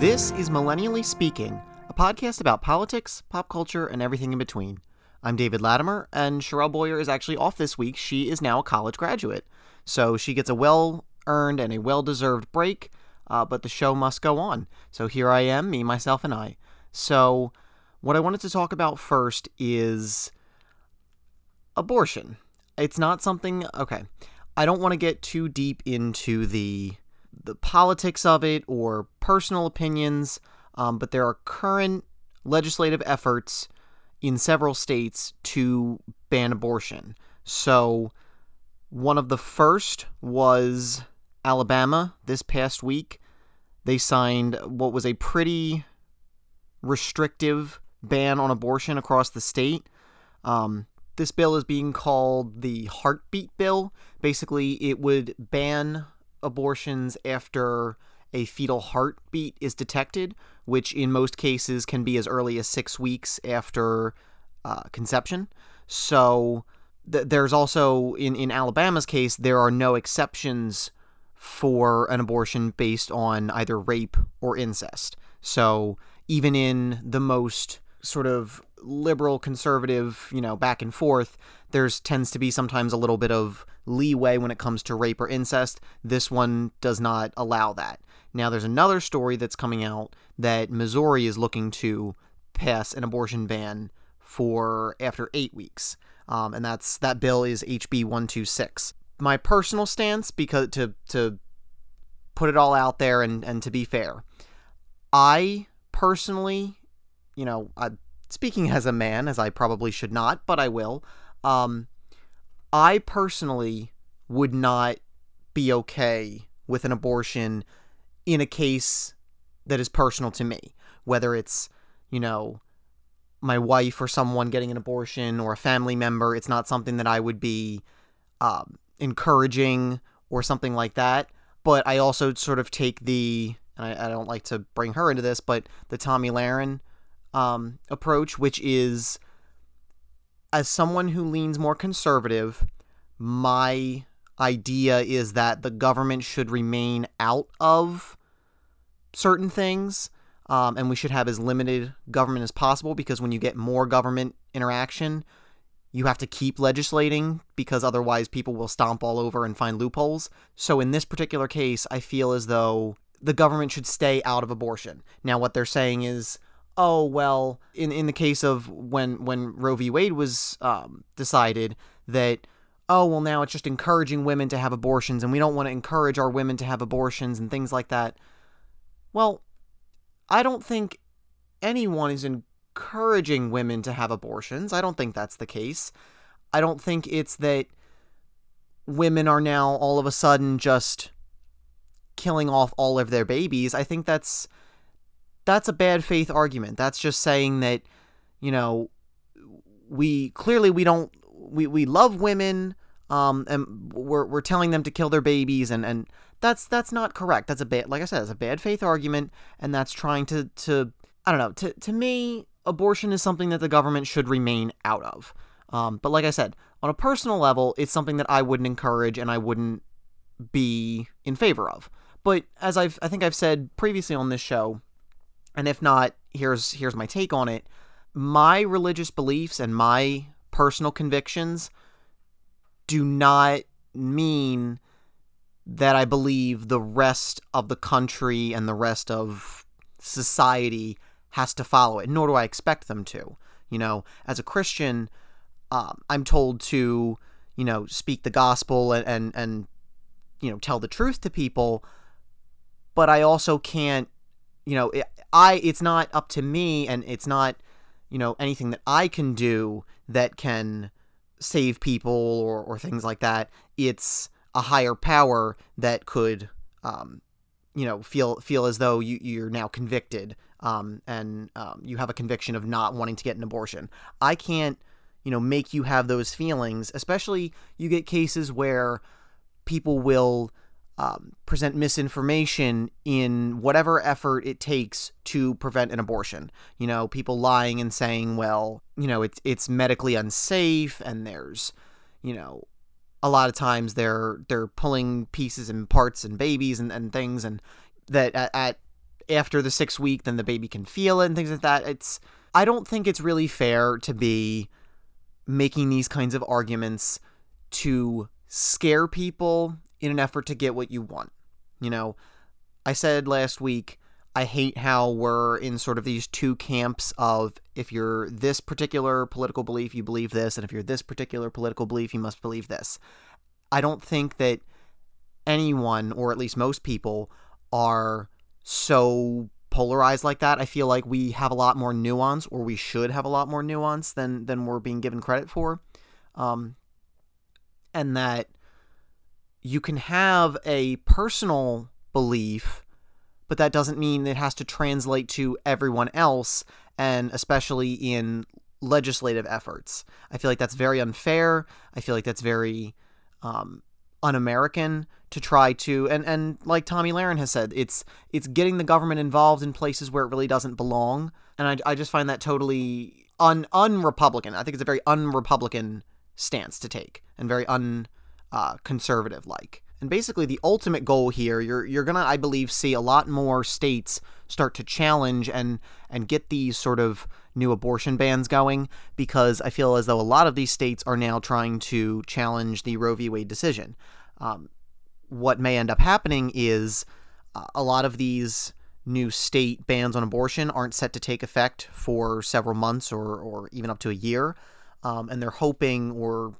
This is Millennially Speaking, a podcast about politics, pop culture, and everything in between. I'm David Latimer, and Sherelle Boyer is actually off this week. She is now a college graduate, so she gets a well earned and a well deserved break, uh, but the show must go on. So here I am, me, myself, and I. So, what I wanted to talk about first is abortion. It's not something, okay, I don't want to get too deep into the the politics of it or personal opinions, um, but there are current legislative efforts in several states to ban abortion. So, one of the first was Alabama this past week. They signed what was a pretty restrictive ban on abortion across the state. Um, this bill is being called the Heartbeat Bill. Basically, it would ban abortions after a fetal heartbeat is detected, which in most cases can be as early as six weeks after uh, conception. So th- there's also, in, in Alabama's case, there are no exceptions for an abortion based on either rape or incest. So even in the most sort of liberal conservative, you know, back and forth, there's tends to be sometimes a little bit of leeway when it comes to rape or incest. This one does not allow that. Now there's another story that's coming out that Missouri is looking to pass an abortion ban for after 8 weeks. Um, and that's that bill is HB 126. My personal stance because to to put it all out there and and to be fair, I personally, you know, I speaking as a man, as I probably should not, but I will. Um, I personally would not be okay with an abortion in a case that is personal to me, whether it's, you know, my wife or someone getting an abortion or a family member. It's not something that I would be um, encouraging or something like that. But I also sort of take the, and I, I don't like to bring her into this, but the Tomi Lahren um, approach, which is as someone who leans more conservative, my idea is that the government should remain out of certain things. Um, and we should have as limited government as possible because when you get more government interaction, you have to keep legislating because otherwise people will stomp all over and find loopholes. So in this particular case, I feel as though the government should stay out of abortion. Now, what they're saying is, oh well, in in the case of when when Roe v. Wade was um, decided that oh well now it's just encouraging women to have abortions and we don't want to encourage our women to have abortions and things like that. Well, I don't think anyone is encouraging women to have abortions. I don't think that's the case. I don't think it's that women are now all of a sudden just killing off all of their babies. I think that's that's a bad faith argument. That's just saying that, you know, we clearly we don't we, we love women um and we're we're telling them to kill their babies and and that's that's not correct. That's a bad like I said, it's a bad faith argument and that's trying to to I don't know, to to me abortion is something that the government should remain out of. Um, but like I said, on a personal level, it's something that I wouldn't encourage and I wouldn't be in favor of. But as I've I think I've said previously on this show, and if not, here's here's my take on it. My religious beliefs and my personal convictions do not mean that I believe the rest of the country and the rest of society has to follow it, nor do I expect them to. You know, as a Christian, um, I'm told to, you know, speak the gospel and, and, and, you know, tell the truth to people, but I also can't, you know, I, it's not up to me and it's not, you know, anything that I can do that can save people or, or things like that. It's a higher power that could, um, you know, feel feel as though you, you're now convicted um, and um, you have a conviction of not wanting to get an abortion. I can't, you know, make you have those feelings, especially you get cases where people will um, present misinformation in whatever effort it takes to prevent an abortion. You know, people lying and saying, well, you know, it's it's medically unsafe, and there's, you know, a lot of times they're they're pulling pieces and parts and babies and, and things, and that at, at after the sixth week, then the baby can feel it and things like that. It's I don't think it's really fair to be making these kinds of arguments to scare people in an effort to get what you want. You know, I said last week I hate how we're in sort of these two camps of if you're this particular political belief, you believe this, and if you're this particular political belief, you must believe this. I don't think that anyone, or at least most people, are so polarized like that. I feel like we have a lot more nuance, or we should have a lot more nuance than than we're being given credit for, um, and that you can have a personal belief but that doesn't mean it has to translate to everyone else, and especially in legislative efforts. I feel like that's very unfair. I feel like that's very um, un-American to try to and and like Tomi Lahren has said, it's it's getting the government involved in places where it really doesn't belong, and I, I just find that totally un un-Republican. I think it's a very un-Republican stance to take and very un uh, conservative like. And basically, the ultimate goal here, you're you're gonna, I believe, see a lot more states start to challenge and and get these sort of new abortion bans going because I feel as though a lot of these states are now trying to challenge the Roe v. Wade decision. Um, what may end up happening is uh, a lot of these new state bans on abortion aren't set to take effect for several months or, or even up to a year. Um, and they're hoping or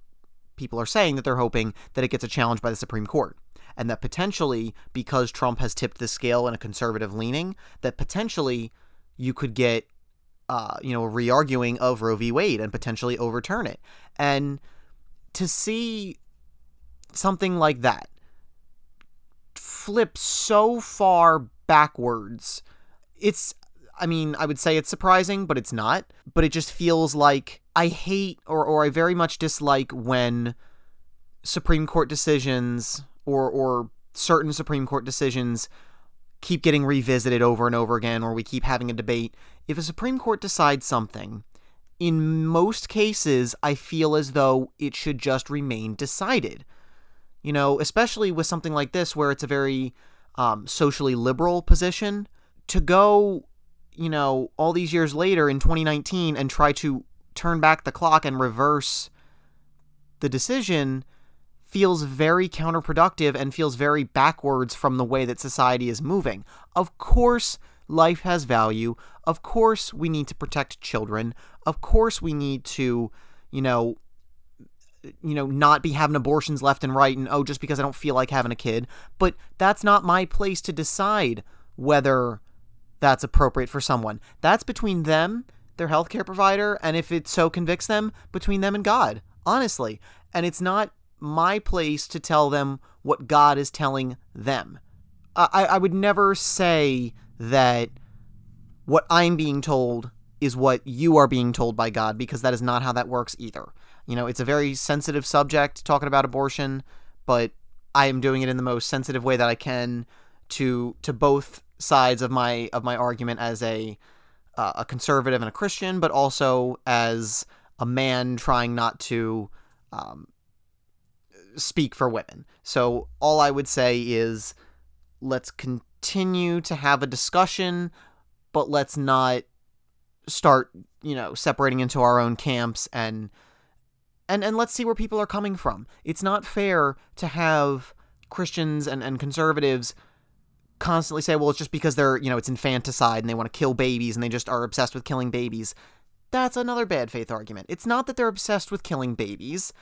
people are saying that they're hoping that it gets a challenge by the Supreme Court. And that potentially, because Trump has tipped the scale in a conservative leaning, that potentially you could get, uh, you know, a re arguing of Roe v. Wade and potentially overturn it. And to see something like that flip so far backwards, it's I mean, I would say it's surprising, but it's not. But it just feels like I hate or, or I very much dislike when Supreme Court decisions or or certain Supreme Court decisions keep getting revisited over and over again or we keep having a debate. If a Supreme Court decides something, in most cases I feel as though it should just remain decided. You know, especially with something like this where it's a very um, socially liberal position to go you know, all these years later in 2019 and try to turn back the clock and reverse the decision feels very counterproductive and feels very backwards from the way that society is moving. Of course, life has value. Of course, we need to protect children. Of course, we need to, you know, you know, not be having abortions left and right and oh, just because I don't feel like having a kid. But that's not my place to decide whether that's appropriate for someone. That's between them, their healthcare provider, and if it so convicts them, between them and God, honestly. And it's not my place to tell them what God is telling them. I, I would never say that what I'm being told is what you are being told by God because that is not how that works either. You know, it's a very sensitive subject talking about abortion, but I am doing it in the most sensitive way that I can to to both sides of my of my argument as a uh, a conservative and a Christian, but also as a man trying not to um, speak for women. So all I would say is let's continue to have a discussion, but let's not start, you know, separating into our own camps and and and let's see where people are coming from. It's not fair to have Christians and, and conservatives constantly say, well, it's just because they're, you know, it's infanticide and they want to kill babies and they just are obsessed with killing babies. That's another bad faith argument. It's not that they're obsessed with killing babies.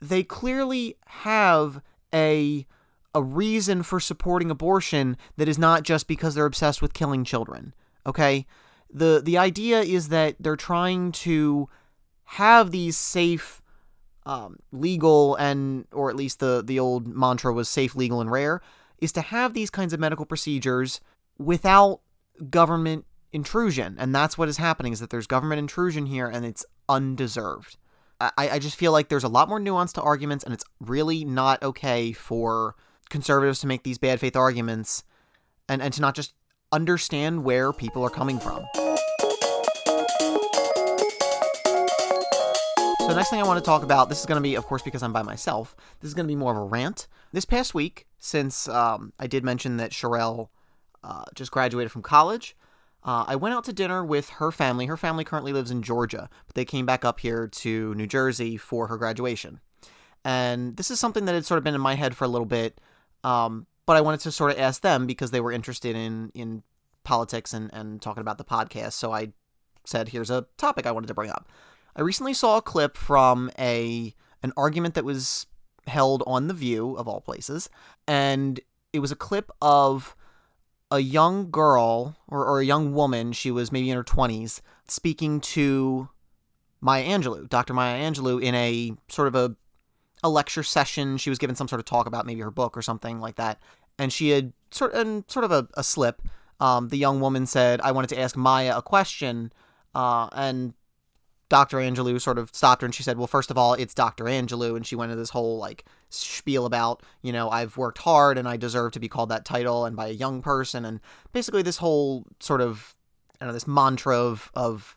They clearly have a a reason for supporting abortion that is not just because they're obsessed with killing children. Okay? The the idea is that they're trying to have these safe um, legal and or at least the the old mantra was safe legal and rare is to have these kinds of medical procedures without government intrusion. And that's what is happening is that there's government intrusion here and it's undeserved. I, I just feel like there's a lot more nuance to arguments and it's really not okay for conservatives to make these bad faith arguments and, and to not just understand where people are coming from. So, the next thing I want to talk about, this is going to be, of course, because I'm by myself, this is going to be more of a rant. This past week, since um, I did mention that Sherelle uh, just graduated from college. Uh, I went out to dinner with her family. Her family currently lives in Georgia, but they came back up here to New Jersey for her graduation. And this is something that had sort of been in my head for a little bit, um, but I wanted to sort of ask them because they were interested in in politics and, and talking about the podcast. So I said, here's a topic I wanted to bring up. I recently saw a clip from a an argument that was held on The View, of all places, and it was a clip of a young girl or, or a young woman, she was maybe in her 20s, speaking to Maya Angelou, Dr. Maya Angelou, in a sort of a, a lecture session. She was given some sort of talk about maybe her book or something like that. And she had sort and sort of a, a slip. Um, the young woman said, I wanted to ask Maya a question. Uh, and Dr. Angelou sort of stopped her and she said, Well, first of all, it's Dr. Angelou. And she went into this whole like spiel about, you know, I've worked hard and I deserve to be called that title and by a young person. And basically, this whole sort of, I know, this mantra of, of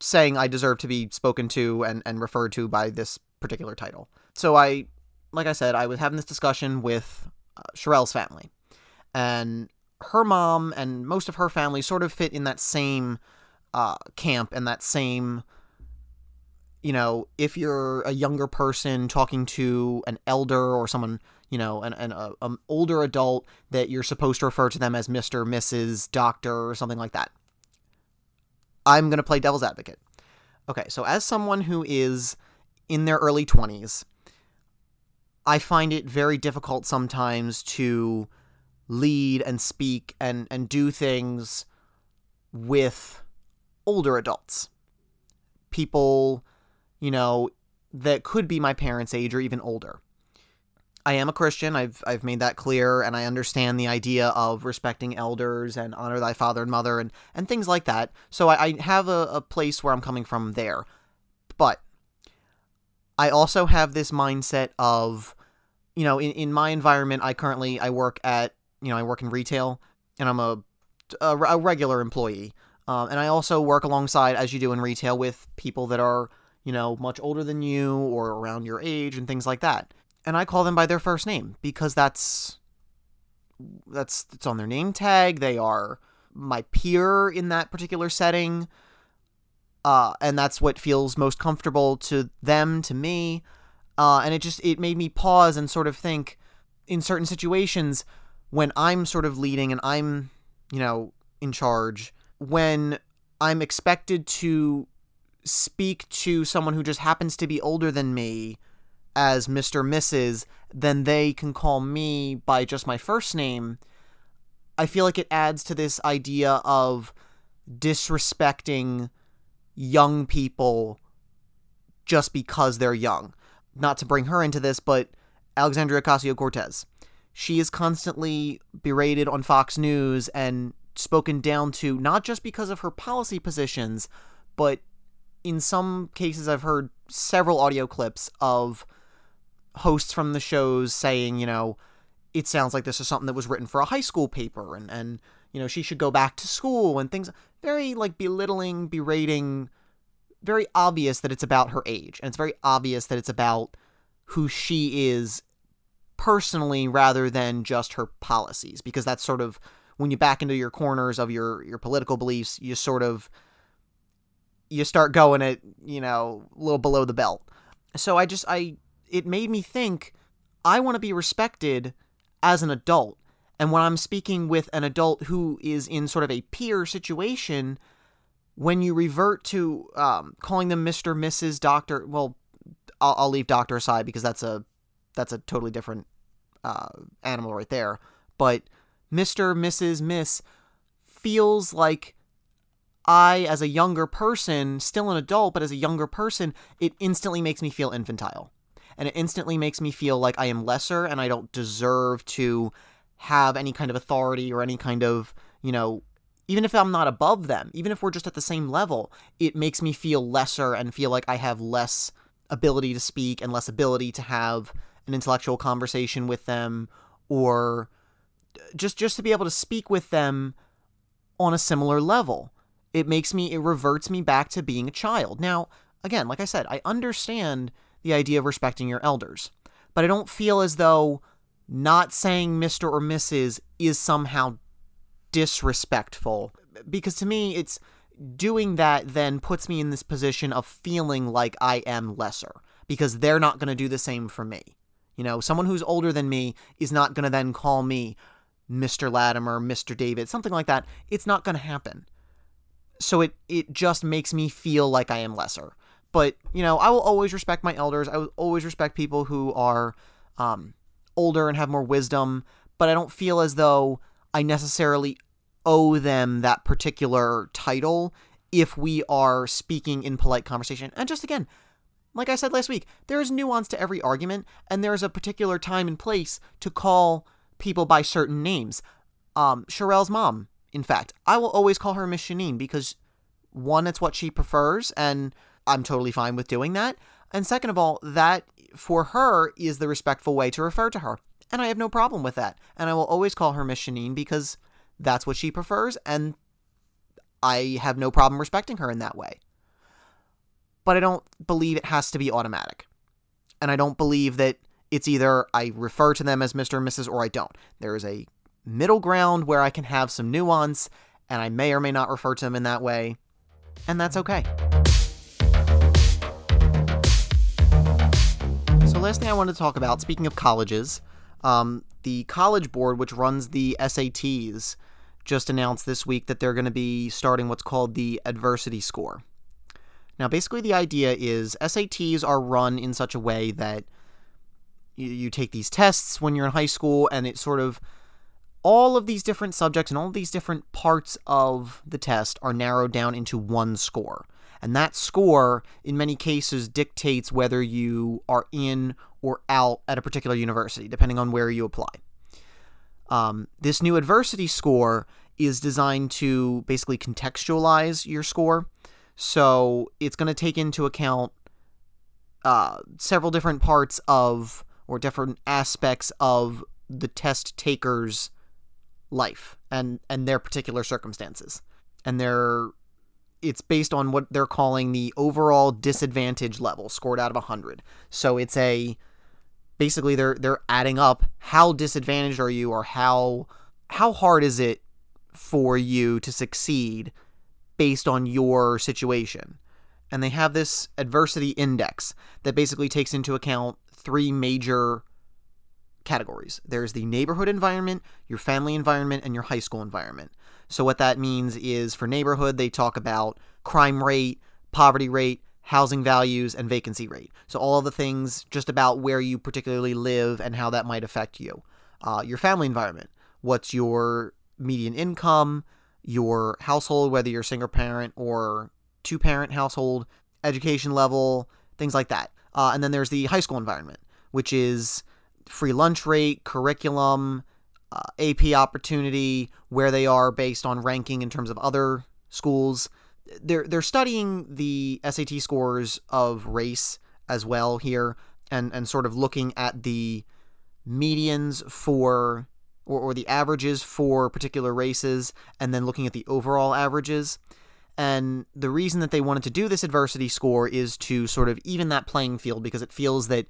saying I deserve to be spoken to and, and referred to by this particular title. So I, like I said, I was having this discussion with uh, Sherelle's family. And her mom and most of her family sort of fit in that same uh, camp and that same you know, if you're a younger person talking to an elder or someone, you know, an, an a, um, older adult, that you're supposed to refer to them as Mr., Mrs., Doctor, or something like that. I'm going to play devil's advocate. Okay, so as someone who is in their early 20s, I find it very difficult sometimes to lead and speak and, and do things with older adults. People you know, that could be my parents' age or even older. I am a Christian. I've I've made that clear, and I understand the idea of respecting elders and honor thy father and mother and and things like that. So I, I have a, a place where I'm coming from there, but I also have this mindset of, you know, in, in my environment, I currently I work at you know I work in retail, and I'm a a, a regular employee, um, and I also work alongside as you do in retail with people that are you know, much older than you or around your age and things like that. And I call them by their first name because that's that's it's on their name tag. They are my peer in that particular setting. Uh, and that's what feels most comfortable to them, to me. Uh, and it just it made me pause and sort of think in certain situations when I'm sort of leading and I'm, you know, in charge, when I'm expected to speak to someone who just happens to be older than me as Mr. Mrs., then they can call me by just my first name. I feel like it adds to this idea of disrespecting young people just because they're young. Not to bring her into this, but Alexandria Ocasio Cortez. She is constantly berated on Fox News and spoken down to, not just because of her policy positions, but in some cases, I've heard several audio clips of hosts from the shows saying, you know, it sounds like this is something that was written for a high school paper and, and you know, she should go back to school and things very like belittling, berating, very obvious that it's about her age. And it's very obvious that it's about who she is personally rather than just her policies because that's sort of when you back into your corners of your your political beliefs, you sort of you start going at, you know, a little below the belt. So I just, I, it made me think I want to be respected as an adult. And when I'm speaking with an adult who is in sort of a peer situation, when you revert to um, calling them Mr., Mrs., Doctor, well, I'll, I'll, leave Doctor aside because that's a that's a totally different uh, animal right there. But Mr., Mrs., Miss feels like I, as a younger person, still an adult, but as a younger person, it instantly makes me feel infantile. And it instantly makes me feel like I am lesser and I don't deserve to have any kind of authority or any kind of, you know, even if I'm not above them, even if we're just at the same level, it makes me feel lesser and feel like I have less ability to speak and less ability to have an intellectual conversation with them or just just to be able to speak with them on a similar level it makes me, it reverts me back to being a child. Now, again, like I said, I understand the idea of respecting your elders, but I don't feel as though not saying Mr. or Mrs. is somehow disrespectful because to me it's doing that then puts me in this position of feeling like I am lesser because they're not going to do the same for me. You know, someone who's older than me is not going to then call me Mr. Latimer, Mr. David, something like that. It's not going to happen. So it it just makes me feel like I am lesser. But, you know, I will always respect my elders. I will always respect people who are um, older and have more wisdom, but I don't feel as though I necessarily owe them that particular title if we are speaking in polite conversation. And just again, like I said last week, there is nuance to every argument, and there is a particular time and place to call people by certain names. Um, Sherelle's mom, in fact, I will always call her Miss Shanine because one, it's what she prefers, and I'm totally fine with doing that. And second of all, that for her is the respectful way to refer to her. And I have no problem with that. And I will always call her Miss Shanine because that's what she prefers, and I have no problem respecting her in that way. But I don't believe it has to be automatic. And I don't believe that it's either I refer to them as Mr. and Mrs. or I don't. There is a middle ground where I can have some nuance, and I may or may not refer to them in that way, and that's okay. So, last thing I wanted to talk about, speaking of colleges, um, the College Board, which runs the SATs, just announced this week that they're going to be starting what's called the adversity score. Now, basically, the idea is SATs are run in such a way that you, you take these tests when you're in high school, and it sort of all of these different subjects and all of these different parts of the test are narrowed down into one score. And that score, in many cases, dictates whether you are in or out at a particular university, depending on where you apply. Um, this new adversity score is designed to basically contextualize your score. So it's going to take into account uh, several different parts of or different aspects of the test taker's life and and their particular circumstances. And their it's based on what they're calling the overall disadvantage level scored out of 100. So it's a basically they're they're adding up how disadvantaged are you or how how hard is it for you to succeed based on your situation. And they have this adversity index that basically takes into account three major categories. There's the neighborhood environment, your family environment, and your high school environment. So, what that means is for neighborhood, they talk about crime rate, poverty rate, housing values, and vacancy rate. So, all of the things just about where you particularly live and how that might affect you. Uh, your family environment. What's your median income, your household, whether you're single parent or two parent household, education level, things like that. Uh, and then there's the high school environment, which is free lunch rate, curriculum, uh, AP opportunity, where they are based on ranking in terms of other schools, they're they're studying the SAT scores of race as well here, and and sort of looking at the medians for or, or the averages for particular races, and then looking at the overall averages. And the reason that they wanted to do this adversity score is to sort of even that playing field because it feels that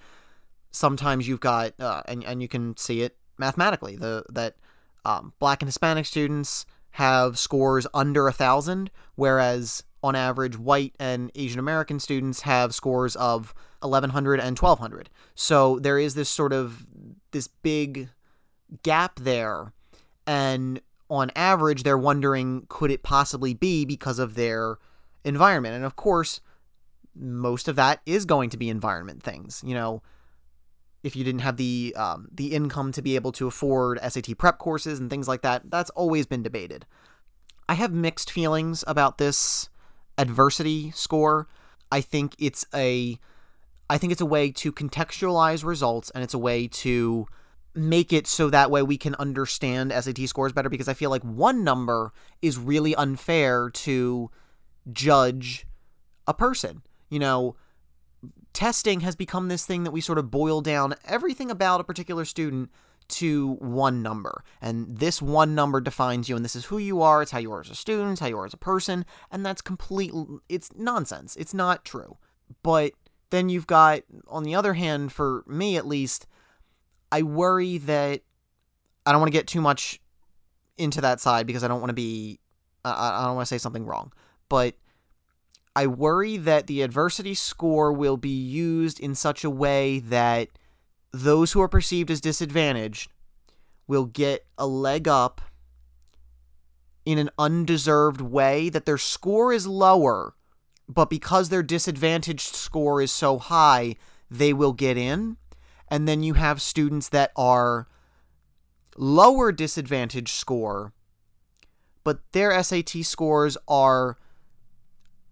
sometimes you've got uh, and and you can see it mathematically the that um, black and Hispanic students have scores under a thousand, whereas on average, white and Asian American students have scores of 1100 and 1200. So there is this sort of this big gap there, and on average, they're wondering could it possibly be because of their environment? And of course, most of that is going to be environment things. You know, if you didn't have the um, the income to be able to afford SAT prep courses and things like that. That's always been debated. I have mixed feelings about this adversity score. I think it's a I think it's a way to contextualize results and it's a way to make it so that way we can understand SAT scores better because I feel like one number is really unfair to judge a person. You know, testing has become this thing that we sort of boil down everything about a particular student to one number. And this one number defines you, and this is who you are. It's how you are as a student, it's how you are as a person. And that's complete, it's nonsense. It's not true. But then you've got, on the other hand, for me at least, I worry that I don't want to get too much into that side because I don't want to be, I, I don't want to say something wrong, but I worry that the adversity score will be used in such a way that those who are perceived as disadvantaged will get a leg up in an undeserved way, that their score is lower, but because their disadvantaged score is so high, they will get in. And then you have students that are lower disadvantage score, but their SAT scores are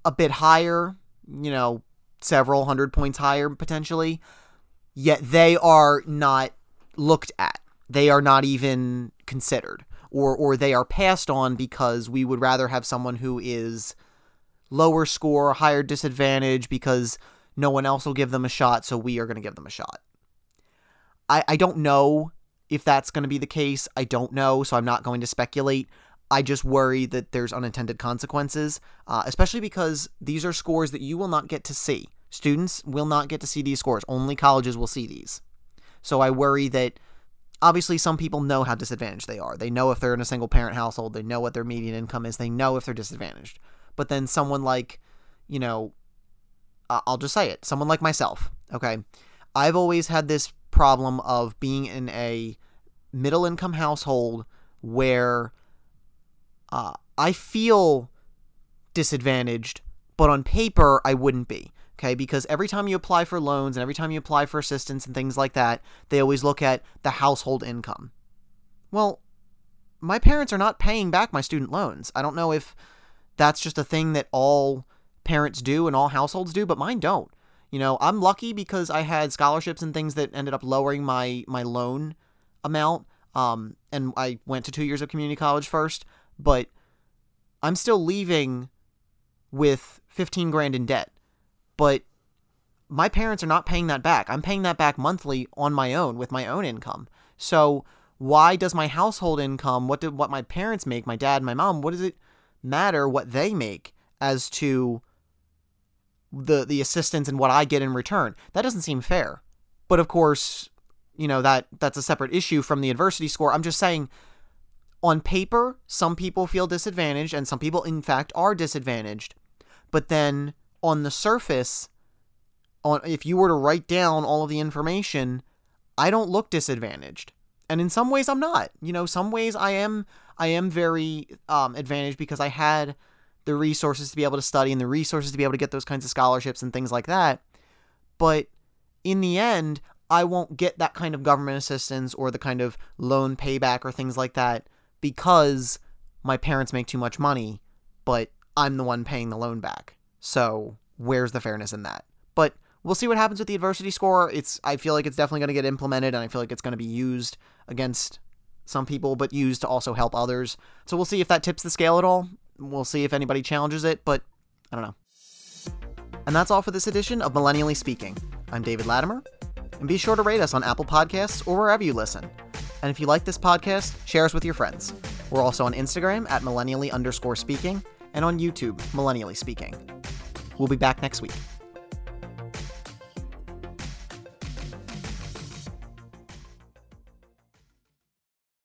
a bit higher, you know, several hundred points higher potentially, yet they are not looked at. They are not even considered or or they are passed on because we would rather have someone who is lower score, higher disadvantage because no one else will give them a shot, so we are going to give them a shot. I I don't know if that's going to be the case. I don't know, so I'm not going to speculate. I just worry that there's unintended consequences, uh, especially because these are scores that you will not get to see. Students will not get to see these scores. Only colleges will see these. So I worry that obviously some people know how disadvantaged they are. They know if they're in a single parent household, they know what their median income is, they know if they're disadvantaged. But then someone like, you know, I'll just say it, someone like myself, okay? I've always had this problem of being in a middle income household where uh, I feel disadvantaged, but on paper, I wouldn't be. Okay, because every time you apply for loans and every time you apply for assistance and things like that, they always look at the household income. Well, my parents are not paying back my student loans. I don't know if that's just a thing that all parents do and all households do, but mine don't. You know, I'm lucky because I had scholarships and things that ended up lowering my my loan amount. Um, and I went to two years of community college first but I'm still leaving with 15 grand in debt. But my parents are not paying that back. I'm paying that back monthly on my own with my own income. So why does my household income, what do what my parents make, my dad, my mom, what does it matter what they make as to the the assistance and what I get in return? That doesn't seem fair. But of course, you know, that that's a separate issue from the adversity score. I'm just saying on paper, some people feel disadvantaged, and some people, in fact, are disadvantaged. But then on the surface, on if you were to write down all of the information, I don't look disadvantaged. And in some ways, I'm not. You know, some ways I am. I am very um, advantaged because I had the resources to be able to study and the resources to be able to get those kinds of scholarships and things like that. But in the end, I won't get that kind of government assistance or the kind of loan payback or things like that because my parents make too much money, but I'm the one paying the loan back. So where's the fairness in that? But we'll see what happens with the adversity score. It's I feel like it's definitely going to get implemented, and I feel like it's going to be used against some people, but used to also help others. So we'll see if that tips the scale at all. We'll see if anybody challenges it, but I don't know. And that's all for this edition of Millennially Speaking. I'm David Latimer, and be sure to rate us on Apple Podcasts or wherever you listen. And if you like this podcast, share us with your friends. We're also on Instagram at millennially underscore speaking and on YouTube, millennially speaking. We'll be back next week.